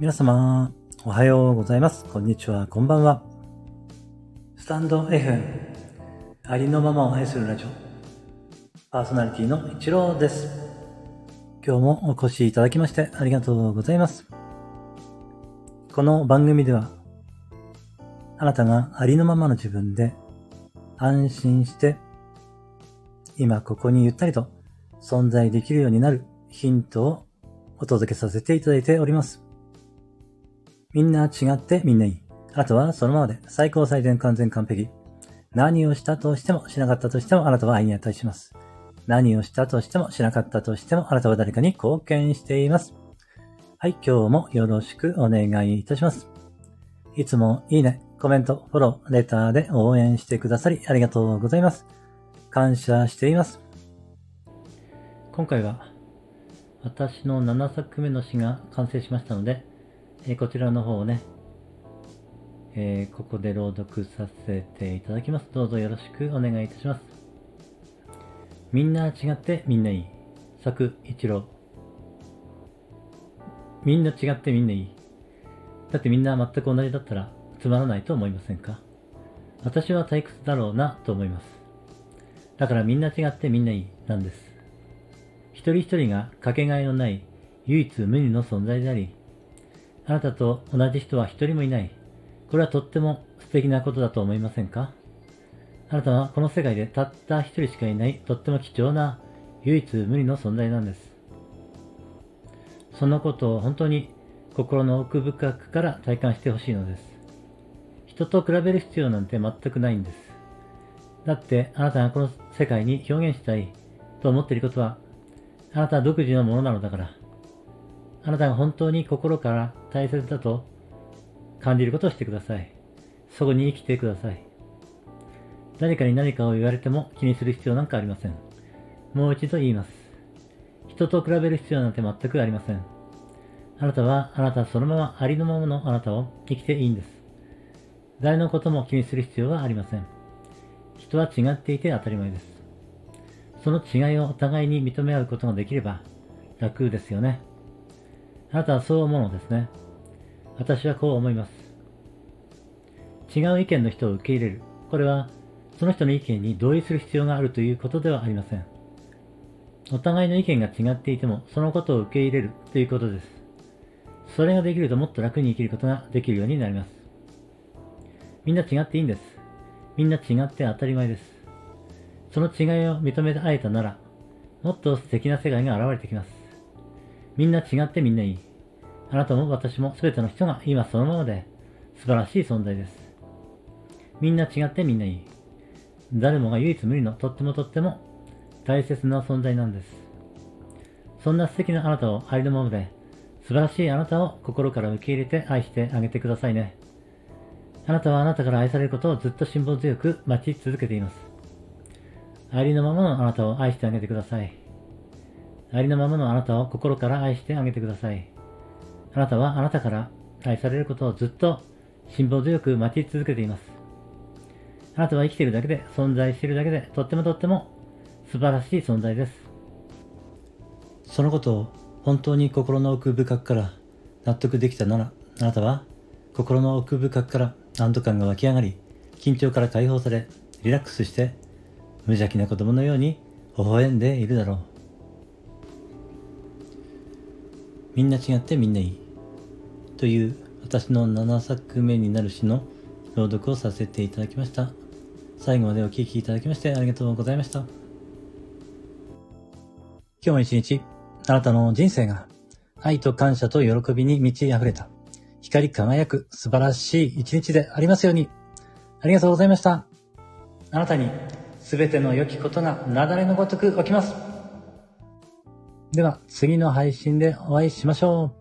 皆様、おはようございます。こんにちは、こんばんは。スタンド F、ありのままを愛するラジオ、パーソナリティの一郎です。今日もお越しいただきましてありがとうございます。この番組では、あなたがありのままの自分で安心して、今ここにゆったりと存在できるようになるヒントをお届けさせていただいております。みんな違ってみんないい。あとはそのままで最高最善完全完璧。何をしたとしてもしなかったとしてもあなたは愛に値します。何をしたとしてもしなかったとしてもあなたは誰かに貢献しています。はい、今日もよろしくお願いいたします。いつもいいね、コメント、フォロー、レターで応援してくださりありがとうございます。感謝しています。今回は私の7作目の詩が完成しましたので、えーこちらの方をね、えーここで朗読させていただきます。どうぞよろしくお願いいたします。みんな違ってみんないい。作一郎。みんな違ってみんないい。だってみんな全く同じだったらつまらないと思いませんか？私は退屈だろうなと思います。だからみんな違ってみんないいなんです。一人一人がかけがえのない唯一無二の存在であり、あなたと同じ人は一人もいない。これはとっても素敵なことだと思いませんか？あなたはこの世界でたった一人しかいないとっても貴重な唯一無二の存在なんです。そのことを本当に心の奥深くから体感してほしいのです。人と比べる必要なんて全くないんです。だってあなたがこの世界に表現したいと思っていることはあなた独自のものなのだから。あなたが本当に心から大切だと感じることをしてください。そこに生きてください。誰かに何かを言われても気にする必要なんかありません。もう一度言います。人と比べる必要なんて全くありません。あなたはあなたそのままありのままのあなたを生きていいんです。誰のことも気にする必要はありません。人は違っていて当たり前です。その違いをお互いに認め合うことができれば楽ですよね。あなたはそう思うのですね。私はこう思います。違う意見の人を受け入れる。これは、その人の意見に同意する必要があるということではありません。お互いの意見が違っていても、そのことを受け入れるということです。それができるともっと楽に生きることができるようになります。みんな違っていいんです。みんな違って当たり前です。その違いを認め合えたなら、もっと素敵な世界が現れてきます。みんな違ってみんないい。あなたも私も全ての人が今そのままで素晴らしい存在です。みんな違ってみんないい。誰もが唯一無二のとってもとっても大切な存在なんです。そんな素敵なあなたをありのままで素晴らしいあなたを心から受け入れて愛してあげてくださいね。あなたはあなたから愛されることをずっと辛抱強く待ち続けています。ありのままのあなたを愛してあげてください。ありのままのあなたを心から愛してあげてください。あなたはあなたから愛されることをずっと辛抱強く待ち続けています。あなたは生きているだけで、存在しているだけで、とってもとっても素晴らしい存在です。そのことを本当に心の奥深くから納得できたなら、あなたは心の奥深くから安堵感が湧き上がり、緊張から解放され、リラックスして、無邪気な子供のように微笑んでいるだろう。みんな違ってみんないい。という私の7作目になる詩の朗読をさせていただきました。最後までお聴きいただきましてありがとうございました。今日も一日、あなたの人生が愛と感謝と喜びに満ち溢れた、光り輝く素晴らしい一日でありますように。ありがとうございました。あなたに全ての良きことが雪崩のごとく起きます。では、次の配信でお会いしましょう。